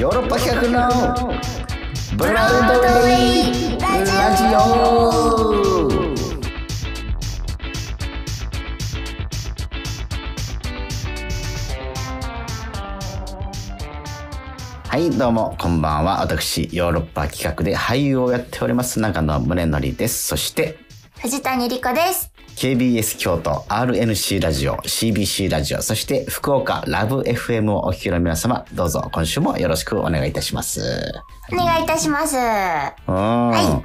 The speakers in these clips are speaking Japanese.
ヨーロッパ企画のブラウンドレイラジオはいどうもこんばんは私ヨーロッパ企画で俳優をやっております中野宗則ですそして藤谷莉子です。KBS 京都 RNC ラジオ CBC ラジオそして福岡ラブ FM をお聞きの皆様どうぞ今週もよろしくお願いいたします。お願いいたします。うん。あ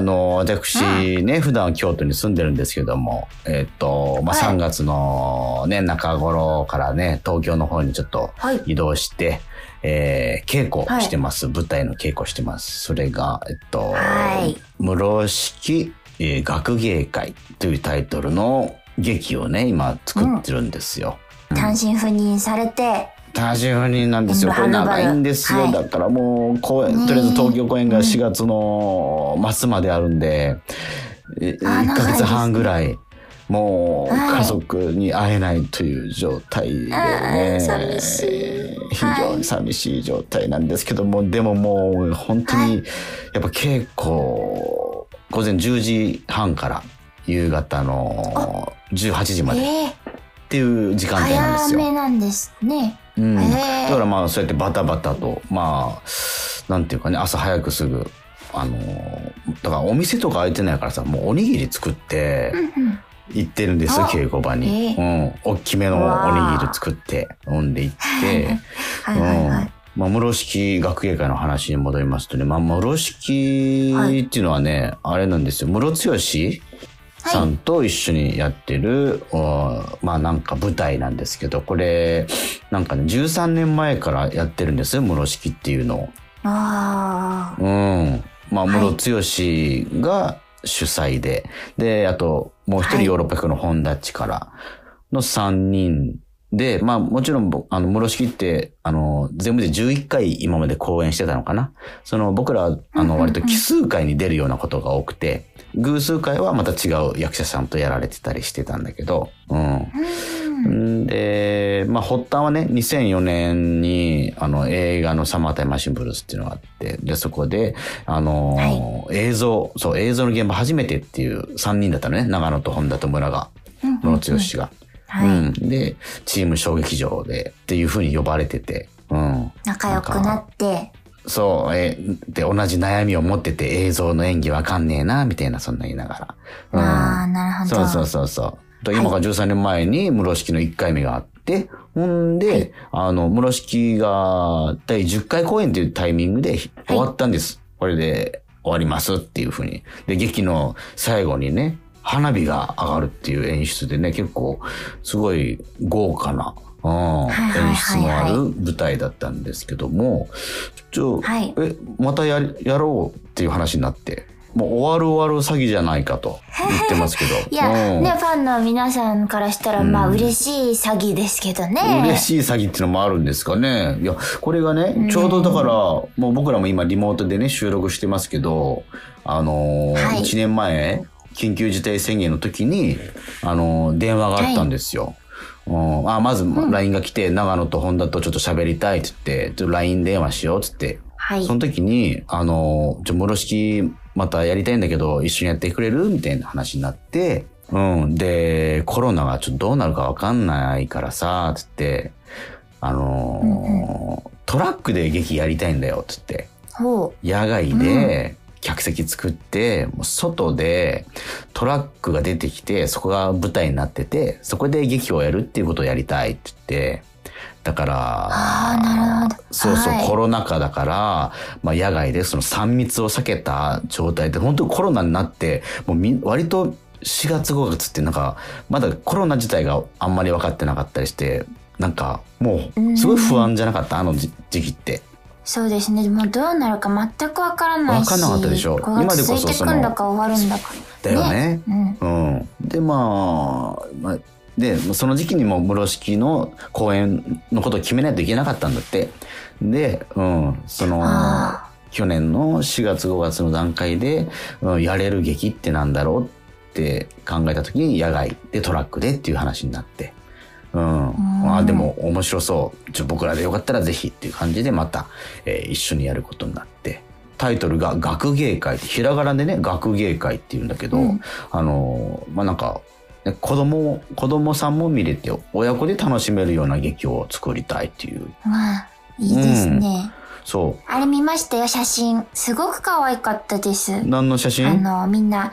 の、私ね、普段京都に住んでるんですけども、えっ、と、まあ、はい3月のね、中頃からね、東京の方にちょっとはい移動して、えー稽古してます、舞台の稽古してます。それが、えっと、はい室式、えー学芸会というタイトルの劇をね、今作ってるんですよ。単身赴任されて、単身赴任なんですよ。これ長いんですよ。はい。だからもう、公演、とりあえず東京公演が4月の末まであるんで、えあ1ヶ月半ぐら長い、もうはい家族に会えないという状態でね、寂しい。非常に寂しい状態なんですけども、でももう本当はに、やっぱ稽古、午前10時半から夕方の18時までっえ。えていう時間帯なんですよ。早めなんですね。うん、だからまあそうやってバタバタとまあなんていうかね朝早くすぐあのだからお店とか開いてないからさもうおにぎり作ってうんうん。行ってるんですよあ稽古場に、えうん。大きめのおにぎり作って飲んで行って。はいはいはい。まあ、室式学芸会の話に戻りますとね、まあ、室式っていうのはね、あれなんですよ。室剛さんと一緒にやってる、おまあなんか舞台なんですけど、これ、なんかね、13年前からやってるんですよ、室式っていうのを。あうん。まあ、はい室剛が主催で、で、あと、もう一人はいヨーロッパ局の本田力の3人で、まあ、もちろん僕、あの、室式って、あの、全部で11回今まで公演してたのかな。その、僕らは、あの、割と奇数回に出るようなことが多くて、偶数回はまた違う役者さんとやられてたりしてたんだけど、うん。ん。んで、まあ、発端はね、2004年に、あの、映画のサマータイムマシンブルースっていうのがあって、で、そこで、あのー映像、そう、映像の現場初めてっていう3人だったのね。長野と本田と村が、うん室剛が。はい。うん。で、チーム小劇場でっていう風に呼ばれてて、うん。仲良くなって、そう、えーで、同じ悩みを持ってて映像の演技わかんねえな、みたいな、そんな言いながら。うん。ああ、なるほど。そうそうそうそう。と今から13年前に室式の1回目があって、ほんで、あの、室式が第10回公演っていうタイミングで終わったんです。これで終わりますっていうふうに。で、劇の最後にね、花火が上がるっていう演出でね、結構、すごい豪華な、うん、演出のある舞台だったんですけども、ちょ、はいえ、またやり、やろうっていう話になって、もう終わる終わる詐欺じゃないかと言ってますけど。いや、うんね、ファンの皆さんからしたら、まあ、嬉しい詐欺ですけどね。嬉しい詐欺っていうのもあるんですかね。いや、これがね、ちょうどだから、もう僕らも今リモートでね、収録してますけど、あのーはい1年前、緊急事態宣言の時に、あのー電話があったんですよ。うんあまず LINE が来て、長野と本田とちょっと喋りたいって言って、ちょっと LINE 電話しようって言って、はい。その時に、あの、じゃ、室式またやりたいんだけど、一緒にやってくれるみたいな話になって、うん。で、コロナがちょっとどうなるかわかんないからさ、つって、あのートラックで劇やりたいんだよ、つって。ほ野外で客席作って、もう外でトラックが出てきて、そこが舞台になってて、そこで劇をやるっていうことをやりたいって言って、だから、そうそう、はい。コロナ禍だから、まあ野外でその3密を避けた状態で、本当にコロナになって、もうみ割と4月5月ってなんか、まだコロナ自体があんまり分かってなかったりして、なんかもうすごい不安じゃなかった、あの時時期って。う。そうですね。もうどうなるか全くわからないし。わかんなかったでしょこ今でこそ続いてくんだか終わるんだか。だよね。うん。うん。で、まあ、まあ、で、その時期にも室式の公演のことを決めないといけなかったんだって。で、うん、そのあ、去年の4月5月の段階で、うん、やれる劇ってなんだろうって考えた時に野外でトラックでっていう話になって。うん。あでも面白そう。ちょ僕らでよかったらぜひっていう感じでまた、えー一緒にやることになって。タイトルが学芸会って、ひらがなでね、学芸会って言うんだけど、うんあのーまあ、なんか、ね子供、子供さんも見れて、親子で楽しめるような劇を作りたいっていう。まあ、いいですね。そあれ見ましたよ、写真。すごく可愛かったです。う。何の写真？あの、みんな、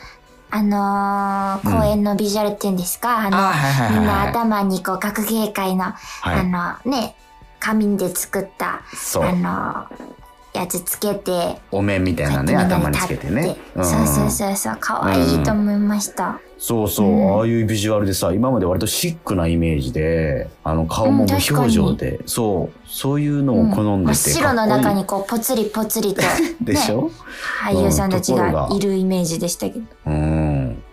あのー公演のビジュアルっていうんですか、あの、あはいはいはいはい。みんな頭にこう、学芸会の、はい。あの、ね、紙で作った、そう。あのやつつけて、お面みたいなね、頭につけてね。立って。そうそうそうそう、可愛いと思いました。そうそう、うん。ああいうビジュアルでさ、今まで割とシックなイメージで、あの顔も無表情で、そう、そういうのを好んでて、白の中にこう、ぽつりぽつりと、でしょ、ね俳優さんたちが。いるイメージでしたけど。うん、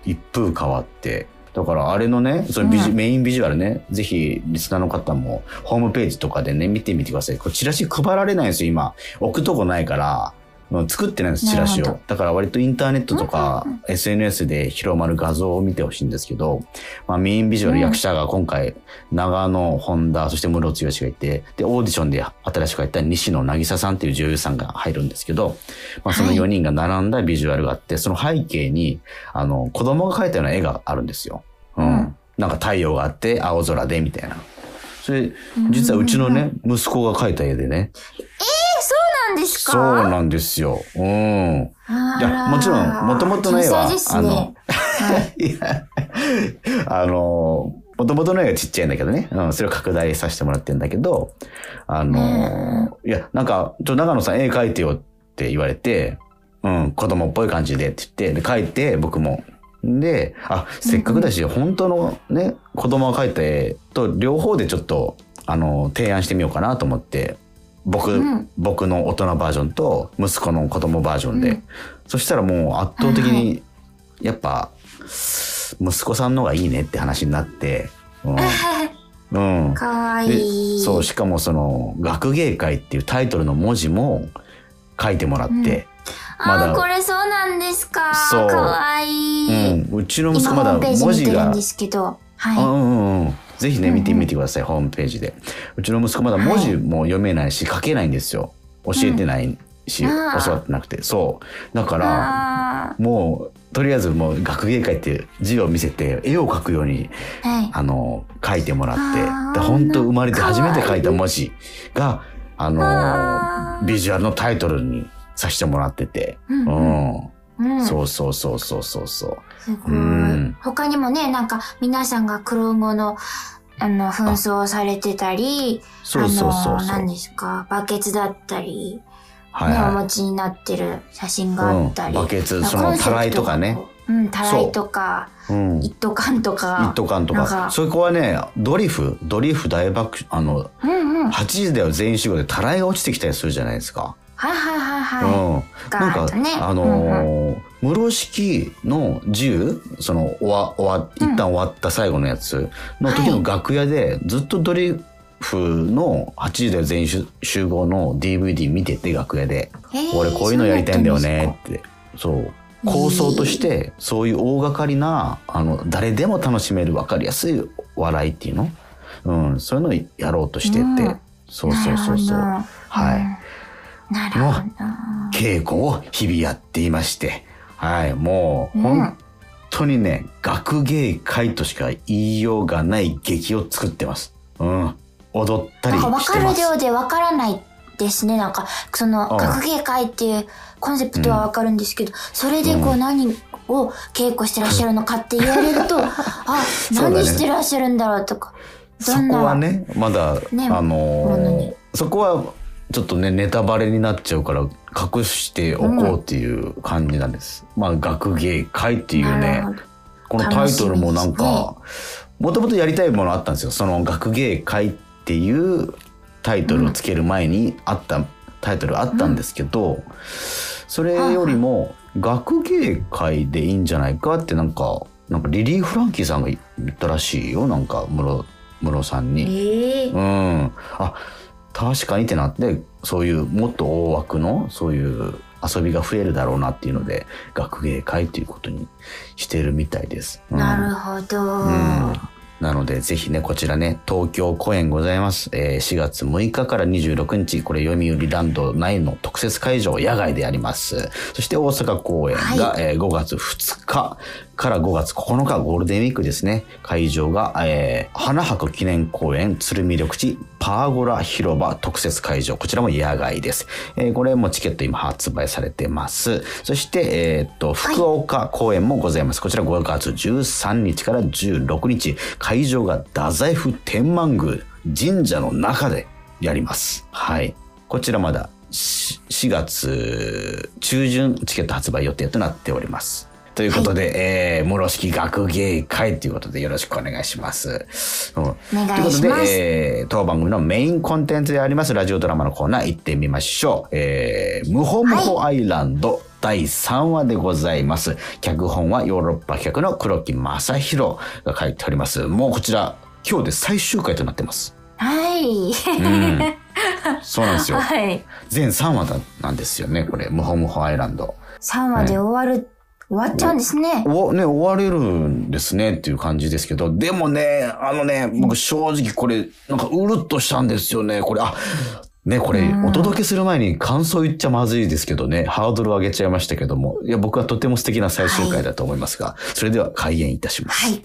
一風変わって。だからあれのね、そのビジ、うんメインビジュアルね、ぜひリスナーの方もホームページとかでね、見てみてください。これチラシ配られないんですよ、今。置くとこないから。うん作ってないんです、チラシを。だから割とインターネットとか SNS で広まる画像を見てほしいんですけど、まあメインビジュアルうん役者が今回、長野、本田、そして室津義がいて、で、オーディションで新しく入った西野渚さんっていう女優さんが入るんですけど、まあそのはい4人が並んだビジュアルがあって、その背景に、あの、子供が描いたような絵があるんですよ。うん。うんなんか太陽があって、青空で、みたいな。それ、実はうちのね、息子が描いた絵でね。なんですか？そうなんですよ。うん。いあや、もちろん、もともとの絵は、天才ですあのね、はい いや、あの、もともとの絵がちっちゃいんだけどね。うん、それを拡大させてもらってんだけど、あの、いや、なんか、ちょ、長野さん絵描いてよって言われて、うん、子供っぽい感じでって言って、で、描いて、僕も。で、あ、せっかくだし、本当のね、子供が描いた絵と両方でちょっと、あの、提案してみようかなと思って、僕、うん僕の大人バージョンと息子の子供バージョンで、うんそしたらもう圧倒的に、やっぱ、息子さんの方がいいねって話になって、うん。うん。かわいでい。そう、しかもその、学芸会っていうタイトルの文字も書いてもらって、まだこれそうなんですか。そうかわいい。うん、うちの息今子まだ文字がはうんうんうん。ぜひね、見てみてください、ホームページで。うちの息子まだ文字も読めないし、書けないんですよ。教えてないし、うん教わってなくて。そう。だかい。ら、あもう、とりあえずもう学芸会って字を見せて、絵を描くように、ーはい。あの、書いてもらって、で、本当生まれて初めて書いた文字が、ああの、ービジュアルのタイトルにさせてもらってて、うんううんん。うん。そうそうそうそうそうそう。すごいうん。他にもね、なんか皆さんが黒子の、あの、紛争をされてたり、そうそうそう。何ですか、バケツだったり、はいは持ちになってる写真があったり。うんバケツそのたらいとかねこう。うん、たらいとか、い。うん。一斗缶とか。一斗缶とか。そこはね、ドリフ、ドリフ大爆、あの、うんうん。8時だよ全員集合でたらいが落ちてきたりするじゃないですか。はいはいはいはい。うん。なんか、ねあのー室式の銃、その、終わ、終わ、一旦終わった最後のやつの時の楽屋で、ずっとドリフの8時だよ全員集集合の DVD 見てて、楽屋で。俺こういうのやりたいんだよねっって。そう。構想として、そういう大掛かりな、あの、誰でも楽しめる分かりやすい笑いっていうの？うん、そういうのをやろうとしてて。うんそうそうそうそう。はい。うんなるほど。稽古を日々やっていまして。はい。もう、うん本当にね、学芸会としか言いようがない劇を作ってます。うん。踊ったりしてます。かるようで分からないですね。なんか、その、うん学芸会っていうコンセプトは分かるんですけど、それでこう何を稽古してらっしゃるのかって言われると、あ、何してらっしゃるんだろうとか、そこはね、まだ、ねあのーそこは、ちょっとね、ネタバレになっちゃうから、隠しておこうっていう感じなんです。まあ、学芸会っていうねこのタイトルもなん楽か、もともとやりたいものあったんですよ。その学芸会っていうタイトルをつける前にあった、タイトルあったんですけど、それよりも学芸会でいいんじゃないかってなんか、なんかリリー・フランキーさんが言ったらしいよ。なんか、室、室さんに。ええうん。あ、確かにってなって、そういうもっと大枠の、そういう遊びが増えるだろうなっていうので、学芸会っていうことにしてるみたいです。うんなるほど。うんなので、ぜひね、こちらね、東京公演ございます。えー4月6日から26日、これ、読売ランド内の特設会場、野外でやります。そして、大阪公演が、はえー5月2日から5月9日、ゴールデンウィークですね。会場が、えー花博記念公演、鶴見緑地、パーゴラ広場特設会場。こちらも野外です。えーこれもチケット今発売されてます。そして、えーっと、福岡公演もございます。こちら5月13日から16日、会場が太宰府天満宮神社の中でやります。はい。こちらまだし4月中旬チケット発売予定となっております。ということで、えー、室敷学芸会ということでよろしくお願いします。うんお願いということでしま、す。えー、当番組のメインコンテンツでありますラジオドラマのコーナー行ってみましょう。えー、ムホムホアイランド第3話でございます。脚本はヨーロッパ企画の黒木正宏が書いております。もうこちら、今日で最終回となってます。はい。うん。そうなんですよ。はい。全3話だなんですよね、これ。ムホムホアイランド。3話で終わる、終わっちゃうんですね。お、ね、終われるんですねっていう感じですけど、でもね、あのね、僕正直これ、なんかうるっとしたんですよね。これ、あ、ね、これ、お届けする前に感想言っちゃまずいですけどね、ハードル上げちゃいましたけども、いや、僕はとても素敵な最終回だと思いますが、それでは開演いたします。はい。